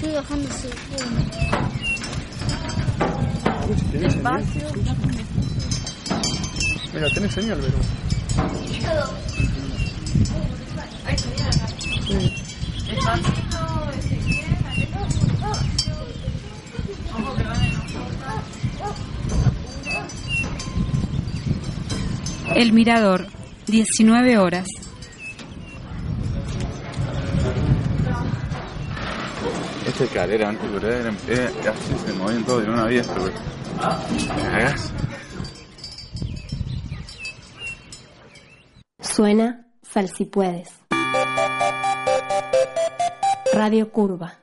Sigue bajándose. Despacio. Mira, tenés señal, pero. El Mirador, 19 horas. Esta escalera antes, pero era, era así, se movían todos de una vez, pero. Cagás. Suena Sal si puedes. Radio Curva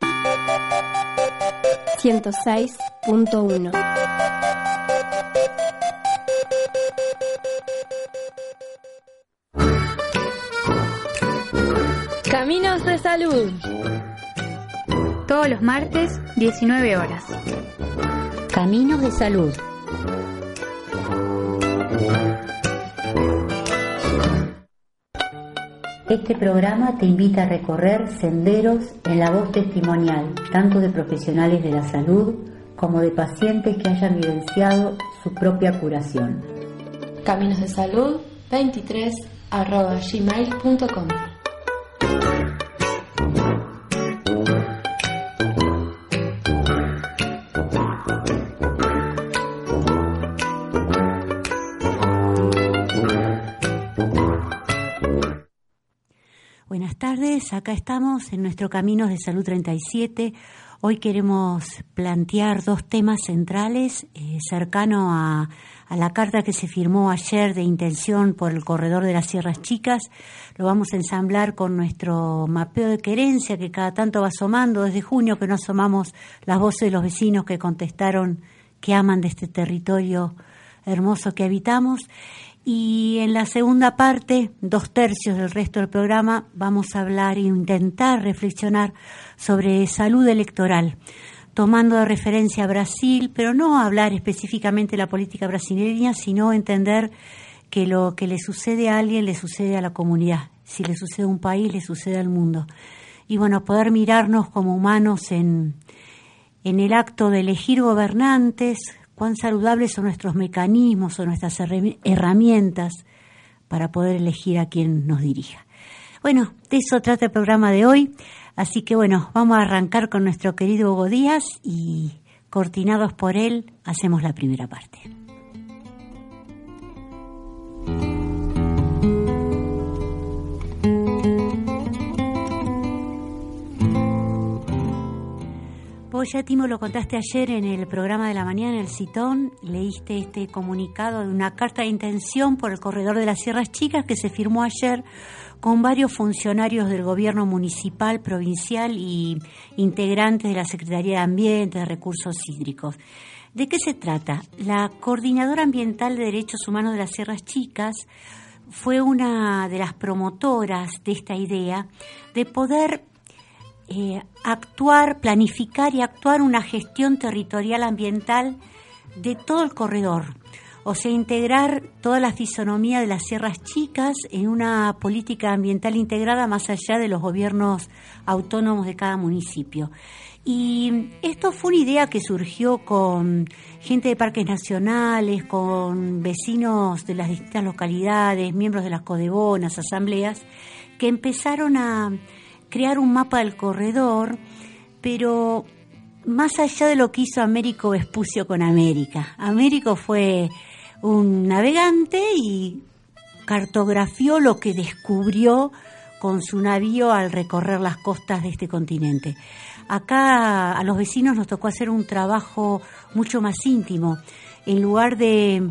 106.1 Caminos de salud. Todos los martes, 19 horas. Caminos de Salud. Este programa te invita a recorrer senderos en la voz testimonial, tanto de profesionales de la salud como de pacientes que hayan vivenciado su propia curación. Caminos de salud 23 arroba gmail.com Acá estamos en nuestro Caminos de Salud 37. Hoy queremos plantear dos temas centrales eh, cercano a, a la carta que se firmó ayer de intención por el corredor de las Sierras Chicas. Lo vamos a ensamblar con nuestro mapeo de querencia que cada tanto va asomando. Desde junio que no asomamos las voces de los vecinos que contestaron que aman de este territorio hermoso que habitamos. Y en la segunda parte, dos tercios del resto del programa, vamos a hablar e intentar reflexionar sobre salud electoral, tomando de referencia a Brasil, pero no hablar específicamente de la política brasileña, sino entender que lo que le sucede a alguien le sucede a la comunidad. Si le sucede a un país, le sucede al mundo. Y bueno, poder mirarnos como humanos en, en el acto de elegir gobernantes, cuán saludables son nuestros mecanismos o nuestras herramientas para poder elegir a quien nos dirija. Bueno, de eso trata el programa de hoy, así que bueno, vamos a arrancar con nuestro querido Hugo Díaz y coordinados por él hacemos la primera parte. Vos ya, Timo, lo contaste ayer en el programa de la mañana, en el Citón, leíste este comunicado de una carta de intención por el corredor de las Sierras Chicas que se firmó ayer con varios funcionarios del gobierno municipal, provincial y integrantes de la Secretaría de Ambiente, de Recursos Hídricos. ¿De qué se trata? La Coordinadora Ambiental de Derechos Humanos de las Sierras Chicas fue una de las promotoras de esta idea de poder eh, actuar, planificar y actuar una gestión territorial ambiental de todo el corredor. O sea, integrar toda la fisonomía de las sierras chicas en una política ambiental integrada más allá de los gobiernos autónomos de cada municipio. Y esto fue una idea que surgió con gente de parques nacionales, con vecinos de las distintas localidades, miembros de las codebonas, asambleas, que empezaron a, crear un mapa del corredor, pero más allá de lo que hizo Américo Vespucio con América. Américo fue un navegante y cartografió lo que descubrió con su navío al recorrer las costas de este continente. Acá a los vecinos nos tocó hacer un trabajo mucho más íntimo. En lugar de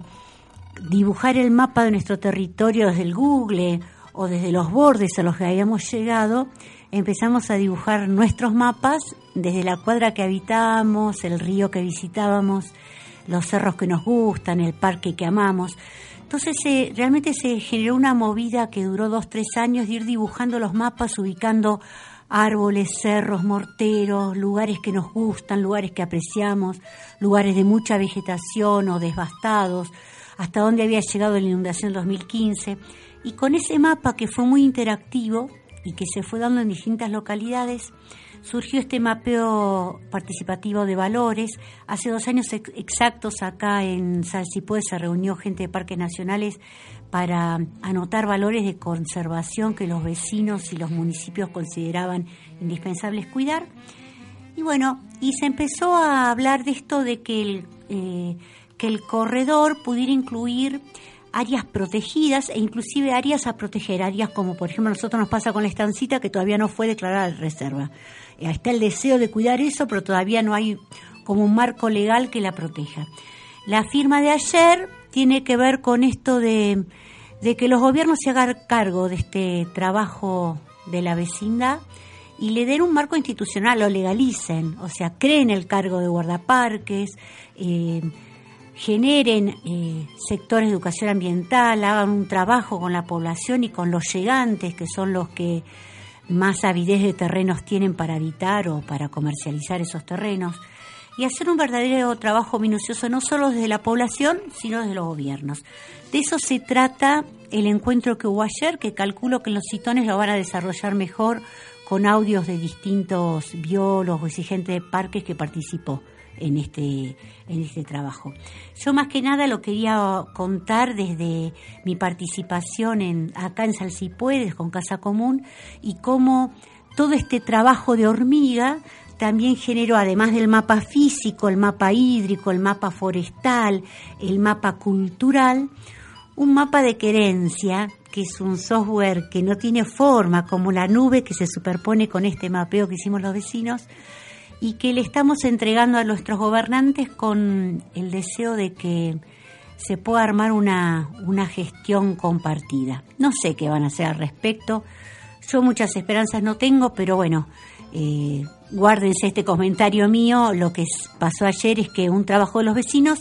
dibujar el mapa de nuestro territorio desde el Google o desde los bordes a los que habíamos llegado, empezamos a dibujar nuestros mapas desde la cuadra que habitábamos, el río que visitábamos, los cerros que nos gustan, el parque que amamos. Entonces realmente se generó una movida que duró dos, tres años de ir dibujando los mapas, ubicando árboles, cerros, morteros, lugares que nos gustan, lugares que apreciamos, lugares de mucha vegetación o devastados, hasta dónde había llegado la inundación 2015. Y con ese mapa que fue muy interactivo, y que se fue dando en distintas localidades, surgió este mapeo participativo de valores. Hace dos años exactos acá en Salsipue se reunió gente de parques nacionales para anotar valores de conservación que los vecinos y los municipios consideraban indispensables cuidar. Y bueno, y se empezó a hablar de esto de que el, eh, que el corredor pudiera incluir áreas protegidas e inclusive áreas a proteger, áreas como por ejemplo nosotros nos pasa con la estancita que todavía no fue declarada de reserva. Eh, está el deseo de cuidar eso, pero todavía no hay como un marco legal que la proteja. La firma de ayer tiene que ver con esto de, de que los gobiernos se hagan cargo de este trabajo de la vecindad y le den un marco institucional, lo legalicen, o sea, creen el cargo de guardaparques, eh, generen eh, sectores de educación ambiental, hagan un trabajo con la población y con los llegantes, que son los que más avidez de terrenos tienen para habitar o para comercializar esos terrenos, y hacer un verdadero trabajo minucioso no solo desde la población, sino desde los gobiernos. De eso se trata el encuentro que hubo ayer, que calculo que los citones lo van a desarrollar mejor con audios de distintos biólogos y gente de parques que participó en este, en este trabajo. Yo más que nada lo quería contar desde mi participación en, acá en Salsipuedes con Casa Común y cómo todo este trabajo de hormiga también generó, además del mapa físico, el mapa hídrico, el mapa forestal, el mapa cultural, un mapa de querencia, que es un software que no tiene forma, como la nube que se superpone con este mapeo que hicimos los vecinos, y que le estamos entregando a nuestros gobernantes con el deseo de que se pueda armar una, una gestión compartida. No sé qué van a hacer al respecto, yo muchas esperanzas no tengo, pero bueno, eh, guárdense este comentario mío, lo que pasó ayer es que un trabajo de los vecinos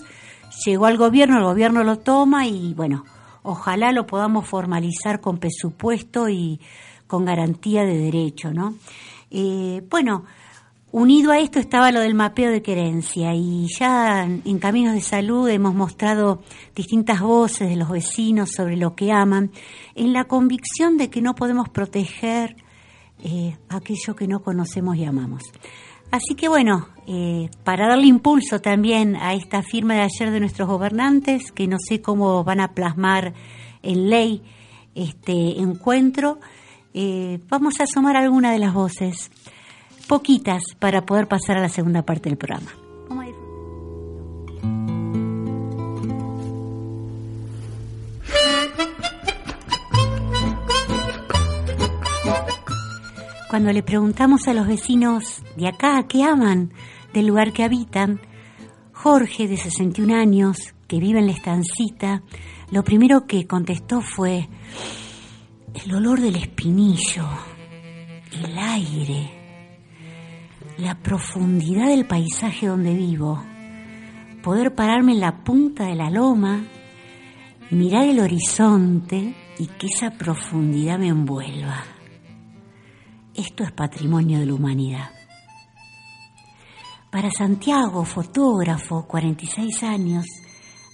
llegó al gobierno, el gobierno lo toma y bueno, ojalá lo podamos formalizar con presupuesto y con garantía de derecho, ¿no? Eh, bueno, Unido a esto estaba lo del mapeo de querencia y ya en Caminos de Salud hemos mostrado distintas voces de los vecinos sobre lo que aman, en la convicción de que no podemos proteger eh, aquello que no conocemos y amamos. Así que bueno, eh, para darle impulso también a esta firma de ayer de nuestros gobernantes, que no sé cómo van a plasmar en ley este encuentro, eh, vamos a asomar alguna de las voces poquitas para poder pasar a la segunda parte del programa. Cuando le preguntamos a los vecinos de acá qué aman del lugar que habitan, Jorge, de 61 años, que vive en la estancita, lo primero que contestó fue el olor del espinillo, el aire, la profundidad del paisaje donde vivo, poder pararme en la punta de la loma, mirar el horizonte y que esa profundidad me envuelva. Esto es patrimonio de la humanidad. Para Santiago, fotógrafo, 46 años,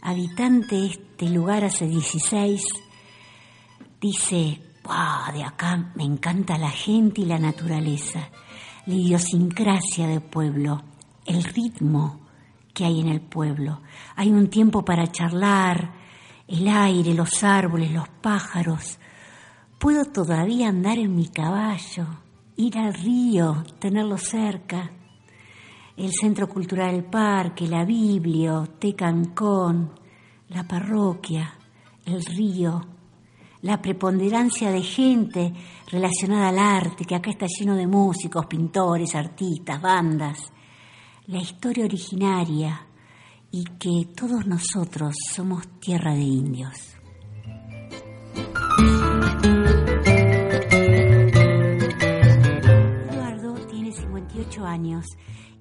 habitante de este lugar hace 16, dice, wow, de acá me encanta la gente y la naturaleza la idiosincrasia del pueblo, el ritmo que hay en el pueblo. Hay un tiempo para charlar, el aire, los árboles, los pájaros. Puedo todavía andar en mi caballo, ir al río, tenerlo cerca. El Centro Cultural del Parque, la Biblia, Tecancón, la parroquia, el río, la preponderancia de gente relacionada al arte, que acá está lleno de músicos, pintores, artistas, bandas, la historia originaria y que todos nosotros somos tierra de indios. Eduardo tiene 58 años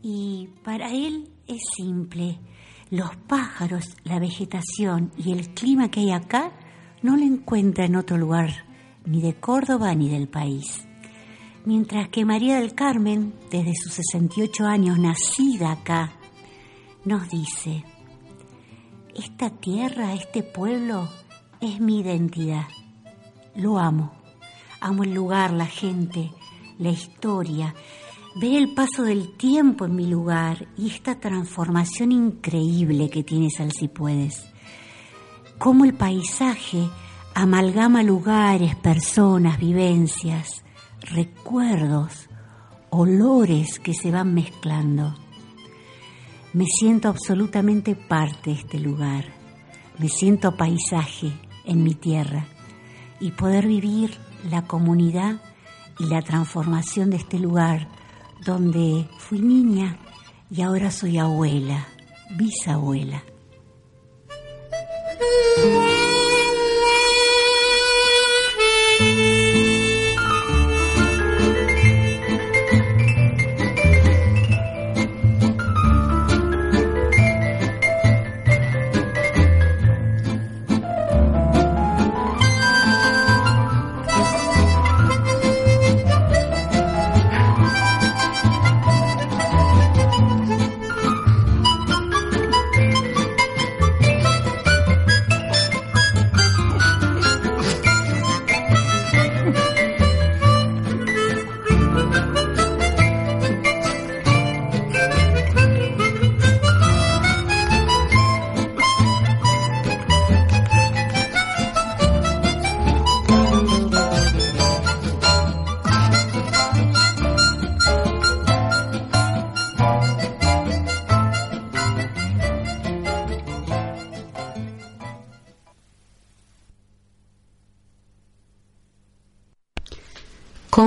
y para él es simple. Los pájaros, la vegetación y el clima que hay acá no la encuentra en otro lugar, ni de Córdoba ni del país. Mientras que María del Carmen, desde sus 68 años, nacida acá, nos dice, esta tierra, este pueblo, es mi identidad. Lo amo. Amo el lugar, la gente, la historia. ver el paso del tiempo en mi lugar y esta transformación increíble que tiene Sal si puedes. Cómo el paisaje amalgama lugares, personas, vivencias, recuerdos, olores que se van mezclando. Me siento absolutamente parte de este lugar, me siento paisaje en mi tierra y poder vivir la comunidad y la transformación de este lugar donde fui niña y ahora soy abuela, bisabuela. い。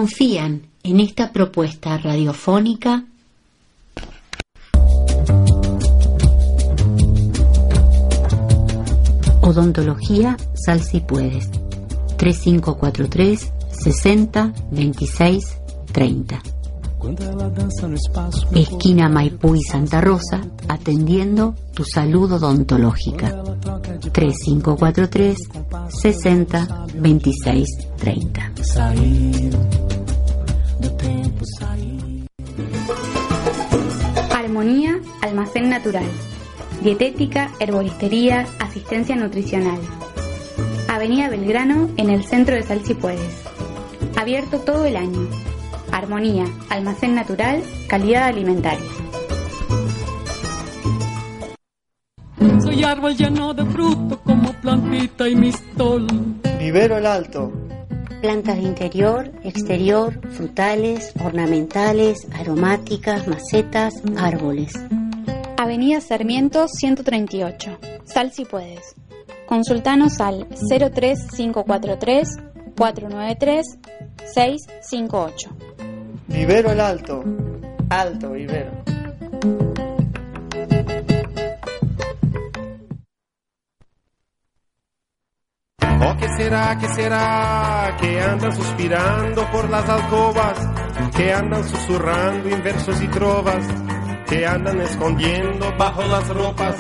Confían en esta propuesta radiofónica Odontología Sal si puedes 3543 60 26 30 Esquina Maipú y Santa Rosa, atendiendo tu salud odontológica. 3543 60 26 30. Armonía, almacén natural. Dietética, herboristería, asistencia nutricional. Avenida Belgrano, en el centro de Salsipuedes. Abierto todo el año. Armonía, almacén natural, calidad alimentaria. Soy árbol lleno de fruto como plantita y mistol. Vivero el Alto. Plantas de interior, exterior, frutales, ornamentales, aromáticas, macetas, árboles. Avenida Sarmiento 138. Sal si puedes. Consultanos al 03543 493 658. Vivero el Alto. Alto Vivero. Oh, ¿qué será, qué será? Que andan suspirando por las alcobas, que andan susurrando en versos y trovas, que andan escondiendo bajo las ropas,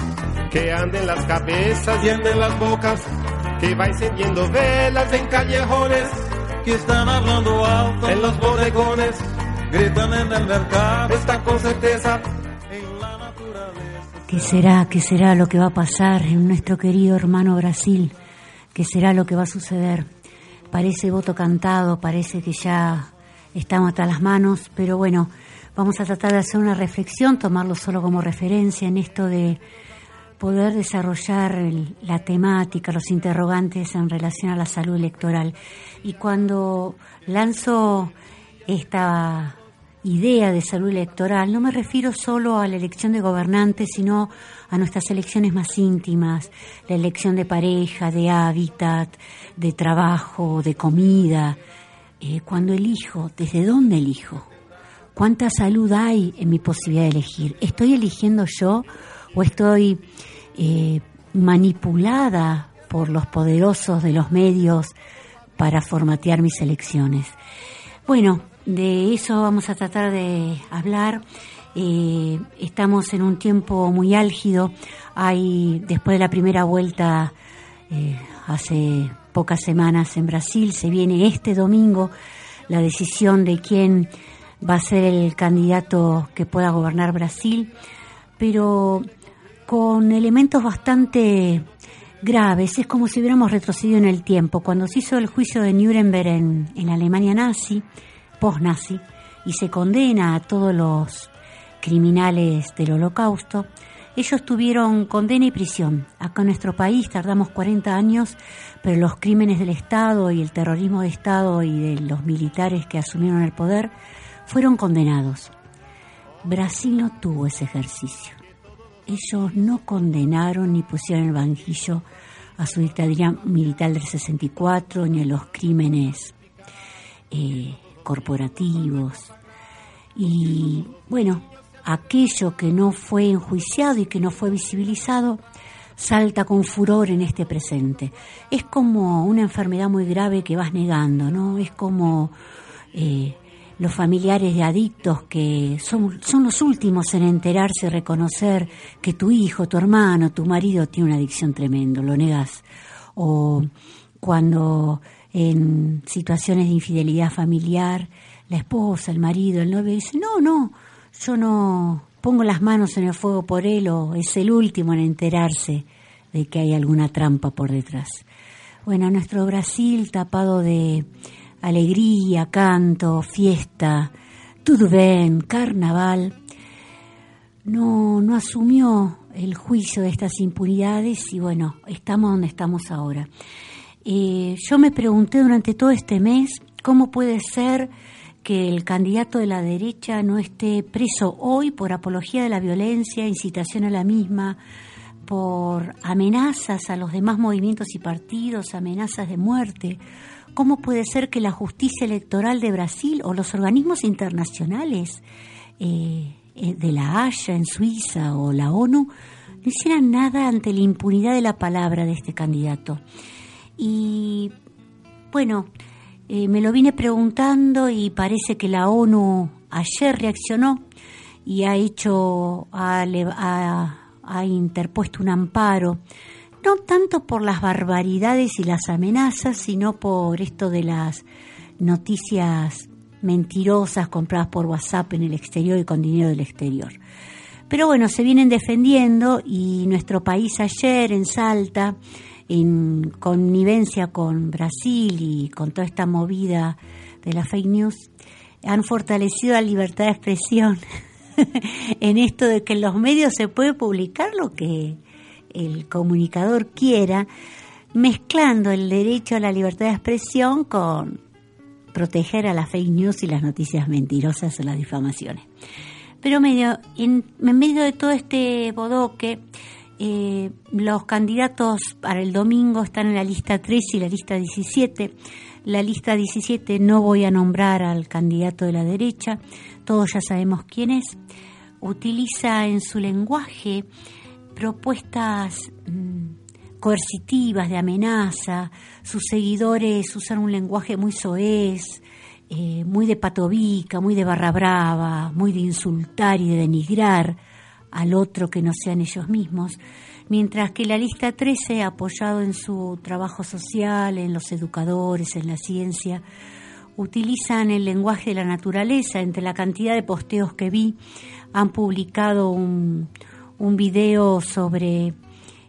que anden las cabezas y anden las bocas, que va encendiendo velas en callejones, Que están hablando alto en los bodegones, gritan en el mercado. están con certeza En la naturaleza. ¿Qué será, qué será lo que va a pasar en nuestro querido hermano Brasil? ¿Qué será lo que va a suceder? Parece voto cantado, parece que ya estamos hasta las manos, pero bueno, vamos a tratar de hacer una reflexión, tomarlo solo como referencia en esto de poder desarrollar el- la temática, los interrogantes en relación a la salud electoral. Y cuando lanzo esta idea de salud electoral, no me refiero solo a la elección de gobernantes, sino a nuestras elecciones más íntimas, la elección de pareja, de hábitat, de trabajo, de comida. Eh, cuando elijo, ¿desde dónde elijo? ¿Cuánta salud hay en mi posibilidad de elegir? ¿Estoy eligiendo yo o estoy eh, manipulada por los poderosos de los medios para formatear mis elecciones? Bueno, de eso vamos a tratar de hablar. Eh, estamos en un tiempo muy álgido. Hay, después de la primera vuelta, eh, hace pocas semanas en Brasil, se viene este domingo la decisión de quién va a ser el candidato que pueda gobernar Brasil, pero con elementos bastante graves. Es como si hubiéramos retrocedido en el tiempo. Cuando se hizo el juicio de Nuremberg en, en Alemania nazi, post-nazi, y se condena a todos los criminales del holocausto, ellos tuvieron condena y prisión. Acá en nuestro país tardamos 40 años, pero los crímenes del Estado y el terrorismo de Estado y de los militares que asumieron el poder fueron condenados. Brasil no tuvo ese ejercicio. Ellos no condenaron ni pusieron el banquillo a su dictadura militar del 64 ni a los crímenes eh, corporativos. Y bueno, aquello que no fue enjuiciado y que no fue visibilizado salta con furor en este presente. Es como una enfermedad muy grave que vas negando, ¿no? Es como eh, los familiares de adictos que son, son los últimos en enterarse y reconocer que tu hijo, tu hermano, tu marido tiene una adicción tremenda, lo negas. O cuando en situaciones de infidelidad familiar, la esposa, el marido, el novio dice, no, no, yo no pongo las manos en el fuego por él o es el último en enterarse de que hay alguna trampa por detrás. Bueno, nuestro Brasil tapado de alegría, canto, fiesta, todo bien, carnaval, no, no asumió el juicio de estas impunidades y bueno, estamos donde estamos ahora. Eh, yo me pregunté durante todo este mes cómo puede ser que el candidato de la derecha no esté preso hoy por apología de la violencia, incitación a la misma, por amenazas a los demás movimientos y partidos, amenazas de muerte. ¿Cómo puede ser que la justicia electoral de Brasil o los organismos internacionales eh, eh, de la Haya en Suiza o la ONU no hicieran nada ante la impunidad de la palabra de este candidato? Y bueno, eh, me lo vine preguntando y parece que la ONU ayer reaccionó y ha hecho, ha, ha, interpuesto un amparo, no tanto por las barbaridades y las amenazas, sino por esto de las noticias mentirosas compradas por WhatsApp en el exterior y con dinero del exterior. Pero bueno, se vienen defendiendo y nuestro país ayer en Salta en connivencia con Brasil y con toda esta movida de la fake news, han fortalecido la libertad de expresión en esto de que en los medios se puede publicar lo que el comunicador quiera, mezclando el derecho a la libertad de expresión con proteger a la fake news y las noticias mentirosas o las difamaciones. Pero medio, en, en medio de todo este bodoque, eh, los candidatos para el domingo están en la lista 3 y la lista 17. La lista 17 no voy a nombrar al candidato de la derecha, todos ya sabemos quién es. Utiliza en su lenguaje propuestas mm, coercitivas, de amenaza. Sus seguidores usan un lenguaje muy soez, eh, muy de patobica, muy de barra brava, muy de insultar y de denigrar al otro que no sean ellos mismos, mientras que la lista 13, apoyado en su trabajo social, en los educadores, en la ciencia, utilizan el lenguaje de la naturaleza. Entre la cantidad de posteos que vi, han publicado un, video sobre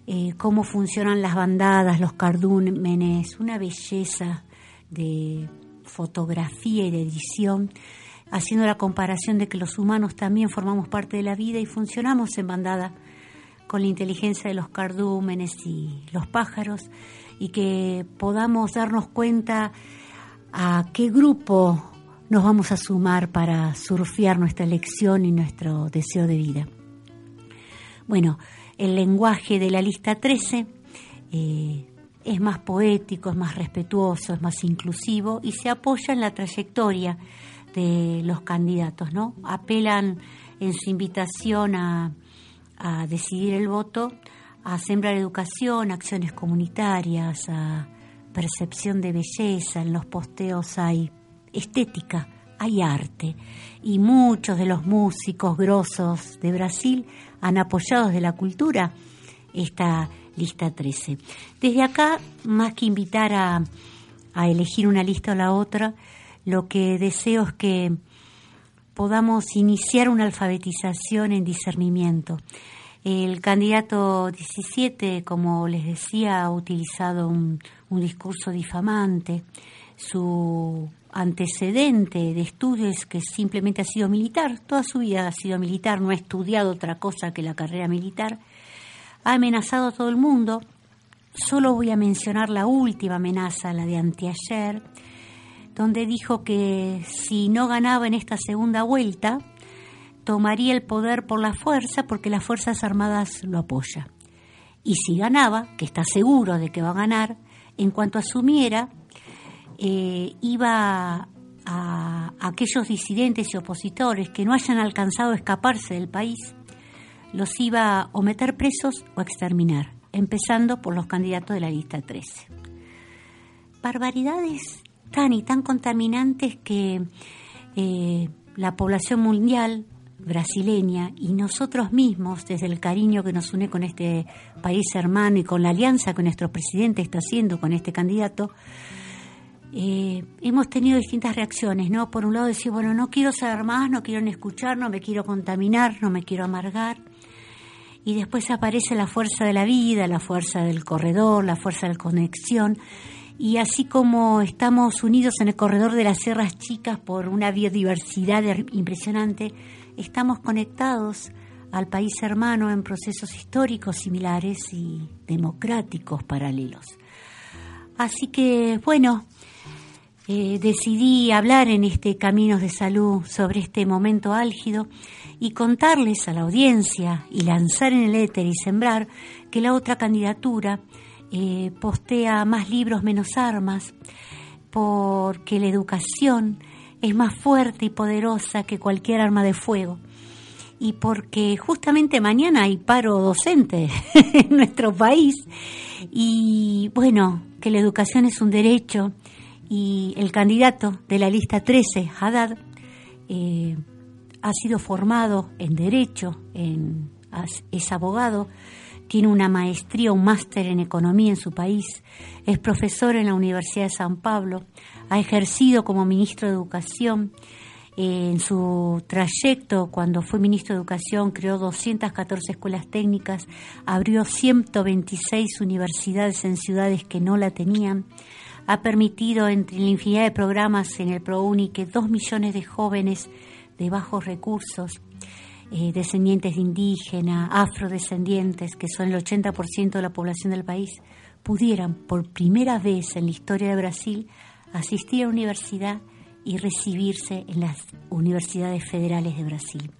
eh, cómo funcionan las bandadas, los cardúmenes, una belleza de fotografía y de edición haciendo la comparación de que los humanos también formamos parte de la vida y funcionamos en bandada con la inteligencia de los cardúmenes y los pájaros y que podamos darnos cuenta a qué grupo nos vamos a sumar para surfear nuestra elección y nuestro deseo de vida. Bueno, el lenguaje de la lista 13 eh, es más poético, es más respetuoso, es más inclusivo y se apoya en la trayectoria de los candidatos, ¿no? Apelan en su invitación a, decidir el voto a sembrar educación, acciones comunitarias, a percepción de belleza, en los posteos hay estética, hay arte y muchos de los músicos grosos de Brasil han apoyado de la cultura esta lista 13. Desde acá, más que invitar a elegir una lista o la otra, lo que deseo es que podamos iniciar una alfabetización en discernimiento. El candidato 17, como les decía, ha utilizado un, discurso difamante. Su antecedente de estudios que simplemente ha sido militar, toda su vida ha sido militar, no ha estudiado otra cosa que la carrera militar, ha amenazado a todo el mundo. Solo voy a mencionar la última amenaza, la de anteayer, donde dijo que si no ganaba en esta segunda vuelta, tomaría el poder por la fuerza porque las Fuerzas Armadas lo apoyan. Y si ganaba, que está seguro de que va a ganar, en cuanto asumiera, eh, iba a, aquellos disidentes y opositores que no hayan alcanzado a escaparse del país, los iba o meter presos o exterminar, empezando por los candidatos de la lista 13. Barbaridades tan y tan contaminantes que eh, la población mundial brasileña y nosotros mismos, desde el cariño que nos une con este país hermano y con la alianza que nuestro presidente está haciendo con este candidato, eh, hemos tenido distintas reacciones, ¿no? Por un lado decir, bueno, no quiero saber más, no quiero ni escuchar, no me quiero contaminar, no me quiero amargar. Y después aparece la fuerza de la vida, la fuerza del corredor, la fuerza de la conexión. Y así como estamos unidos en el corredor de las Sierras Chicas por una biodiversidad impresionante, estamos conectados al país hermano en procesos históricos similares y democráticos paralelos. Así que, bueno, eh, decidí hablar en este Caminos de Salud sobre este momento álgido y contarles a la audiencia y lanzar en el éter y sembrar que la otra candidatura eh, postea más libros, menos armas, porque la educación es más fuerte y poderosa que cualquier arma de fuego. Y porque justamente mañana hay paro docente en nuestro país. Y bueno, que la educación es un derecho. Y el candidato de la lista 13, Haddad, eh, ha sido formado en derecho, en, es abogado, tiene una maestría, un máster en economía en su país, es profesor en la Universidad de San Pablo, ha ejercido como ministro de Educación. En su trayecto, cuando fue ministro de Educación, creó 214 escuelas técnicas, abrió 126 universidades en ciudades que no la tenían, ha permitido entre la infinidad de programas en el ProUni que dos millones de jóvenes de bajos recursos eh, descendientes de indígenas, afrodescendientes, que son el 80% de la población del país, pudieran por primera vez en la historia de Brasil asistir a la universidad y recibirse en las universidades federales de Brasil.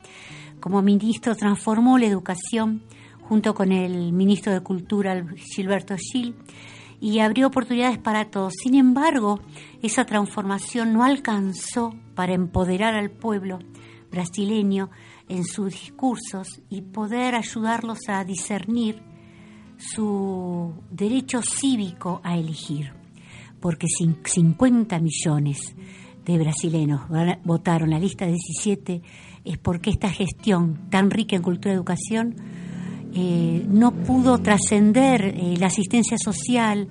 Como ministro transformó la educación junto con el ministro de Cultura Gilberto Gil y abrió oportunidades para todos. Sin embargo, esa transformación no alcanzó para empoderar al pueblo brasileño en sus discursos y poder ayudarlos a discernir su derecho cívico a elegir, porque 50 millones de brasileños votaron la lista 17 es porque esta gestión tan rica en cultura y educación eh, no pudo trascender eh, la asistencia social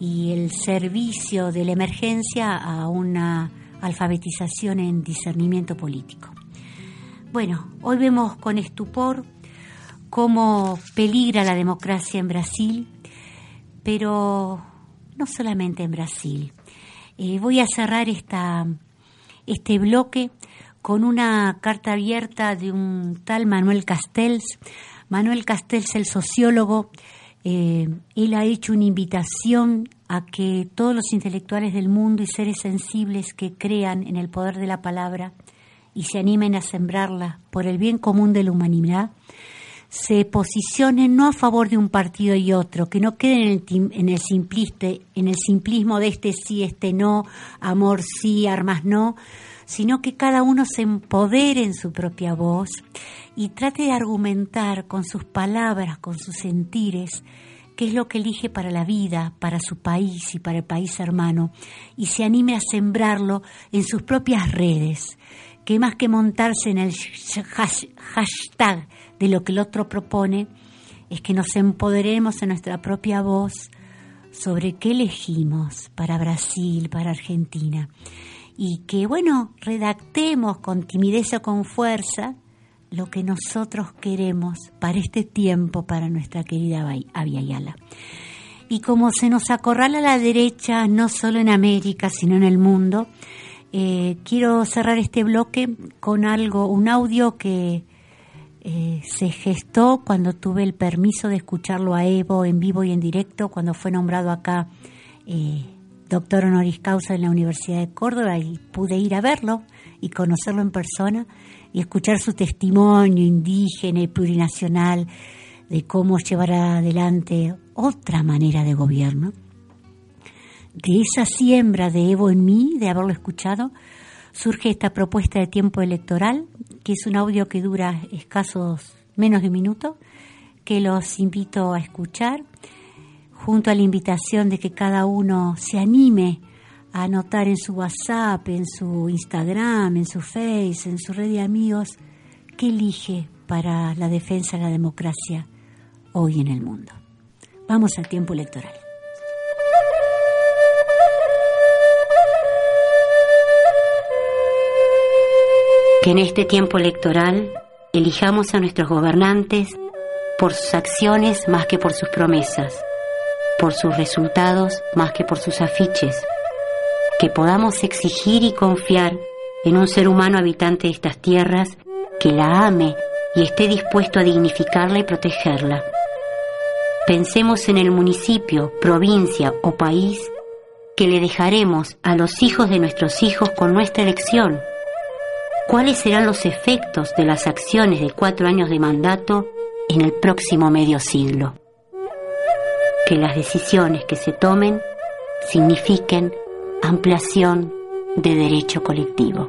y el servicio de la emergencia a una alfabetización en discernimiento político. Bueno, hoy vemos con estupor cómo peligra la democracia en Brasil, pero no solamente en Brasil. Eh, voy a cerrar este bloque con una carta abierta de un tal Manuel Castells. Manuel Castells, el sociólogo, eh, él ha hecho una invitación a que todos los intelectuales del mundo y seres sensibles que crean en el poder de la palabra y se animen a sembrarla por el bien común de la humanidad, se posicionen no a favor de un partido y otro, que no queden en el, en el, simpliste, en el simplismo de este sí, este no, amor sí, armas no, sino que cada uno se empodere en su propia voz y trate de argumentar con sus palabras, con sus sentires, qué es lo que elige para la vida, para su país y para el país hermano, y se anime a sembrarlo en sus propias redes que más que montarse en el hashtag de lo que el otro propone, es que nos empoderemos en nuestra propia voz sobre qué elegimos para Brasil, para Argentina, y que, bueno, redactemos con timidez o con fuerza lo que nosotros queremos para este tiempo, para nuestra querida Avia Yala. Y como se nos acorrala a la derecha, no solo en América, sino en el mundo, Eh, quiero cerrar este bloque con algo, un audio que eh, se gestó cuando tuve el permiso de escucharlo a Evo en vivo y en directo, cuando fue nombrado acá eh, doctor honoris causa en la Universidad de Córdoba y pude ir a verlo y conocerlo en persona y escuchar su testimonio indígena y plurinacional de cómo llevar adelante otra manera de gobierno de esa siembra de Evo en mí, de haberlo escuchado, surge esta propuesta de tiempo electoral, que es un audio que dura escasos menos de un minuto, que los invito a escuchar, junto a la invitación de que cada uno se anime a anotar en su WhatsApp, en su Instagram, en su Face, en su red de amigos, qué elige para la defensa de la democracia hoy en el mundo. Vamos al tiempo electoral. Que en este tiempo electoral elijamos a nuestros gobernantes por sus acciones más que por sus promesas, por sus resultados más que por sus afiches, que podamos exigir y confiar en un ser humano habitante de estas tierras que la ame y esté dispuesto a dignificarla y protegerla. Pensemos en el municipio, provincia o país que le dejaremos a los hijos de nuestros hijos con nuestra elección cuáles serán los efectos de las acciones de cuatro años de mandato en el próximo medio siglo. Que las decisiones que se tomen signifiquen ampliación de derecho colectivo.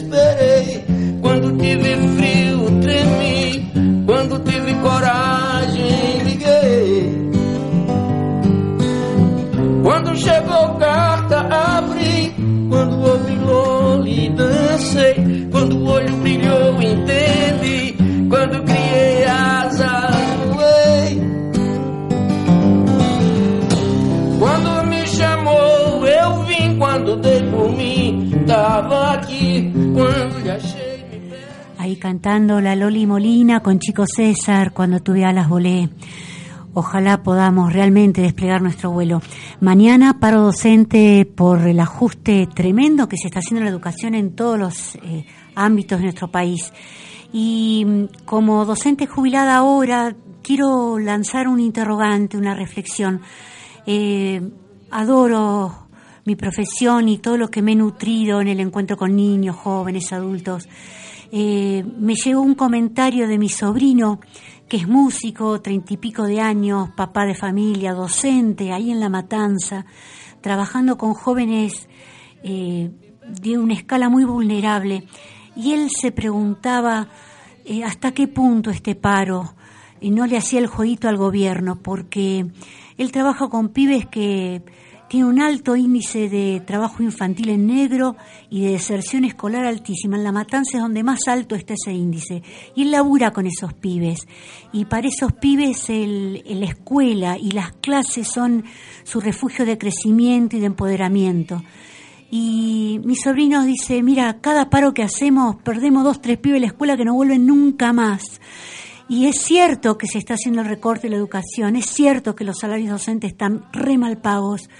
despair. Cantando la Loli Molina con Chico César cuando tuve alas volé. Ojalá podamos realmente desplegar nuestro vuelo. Mañana paro docente por el ajuste tremendo que se está haciendo en la educación en todos los eh, ámbitos de nuestro país. Y mm, como docente jubilada ahora, quiero lanzar un interrogante, una reflexión. Eh, adoro mi profesión y todo lo que me he nutrido en el encuentro con niños, jóvenes, adultos. Eh, me llegó un comentario de mi sobrino, que es músico, treinta y pico de años, papá de familia, docente, ahí en La Matanza, trabajando con jóvenes eh, de una escala muy vulnerable. y él se preguntaba eh, hasta qué punto este paro y no le hacía el jueguito al gobierno, porque él trabaja con pibes que tiene un alto índice de trabajo infantil en negro y de deserción escolar altísima. En La Matanza es donde más alto está ese índice. Y él labura con esos pibes. Y para esos pibes el, la escuela y las clases son su refugio de crecimiento y de empoderamiento. Y mi sobrino dice, mira, cada paro que hacemos perdemos dos, tres pibes de la escuela que no vuelven nunca más. Y es cierto que se está haciendo el recorte de la educación, es cierto que los salarios docentes están re mal pagos,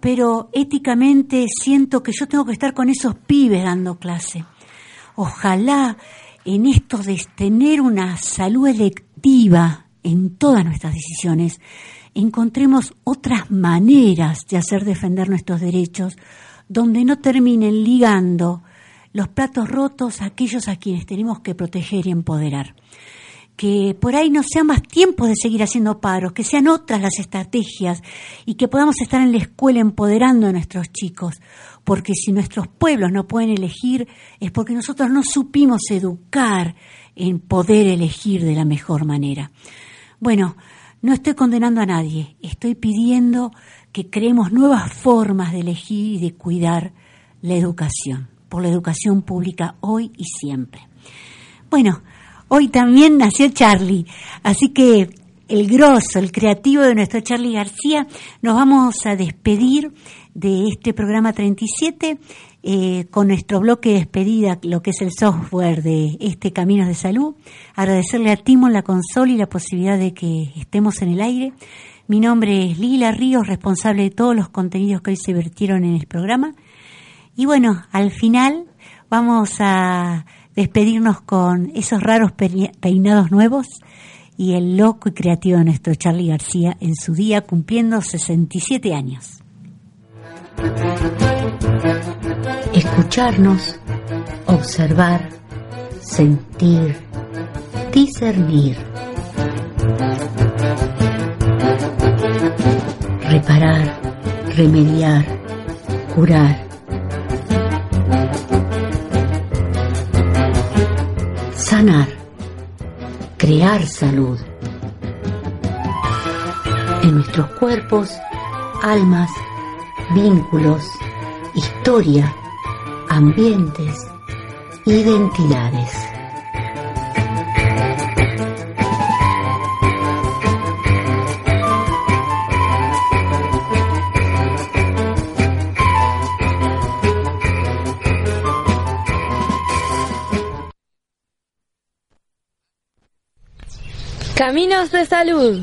pero éticamente siento que yo tengo que estar con esos pibes dando clase. Ojalá en esto de tener una salud electiva en todas nuestras decisiones, encontremos otras maneras de hacer defender nuestros derechos, donde no terminen ligando los platos rotos a aquellos a quienes tenemos que proteger y empoderar que por ahí no sea más tiempo de seguir haciendo paros, que sean otras las estrategias y que podamos estar en la escuela empoderando a nuestros chicos, porque si nuestros pueblos no pueden elegir es porque nosotros no supimos educar en poder elegir de la mejor manera. Bueno, no estoy condenando a nadie, estoy pidiendo que creemos nuevas formas de elegir y de cuidar la educación, por la educación pública hoy y siempre. Bueno, Hoy también nació Charlie, así que el grosso, el creativo de nuestro Charlie García, nos vamos a despedir de este programa 37 eh, con nuestro bloque de despedida, lo que es el software de este Caminos de Salud. Agradecerle a Timo la consola y la posibilidad de que estemos en el aire. Mi nombre es Lila Ríos, responsable de todos los contenidos que hoy se vertieron en el programa. Y bueno, al final vamos a despedirnos con esos raros peinados nuevos y el loco y creativo de nuestro Charlie García en su día cumpliendo 67 años. Escucharnos, observar, sentir, discernir, reparar, remediar, curar sanar, crear salud en nuestros cuerpos, almas, vínculos, historia, ambientes, identidades. Caminos de salud.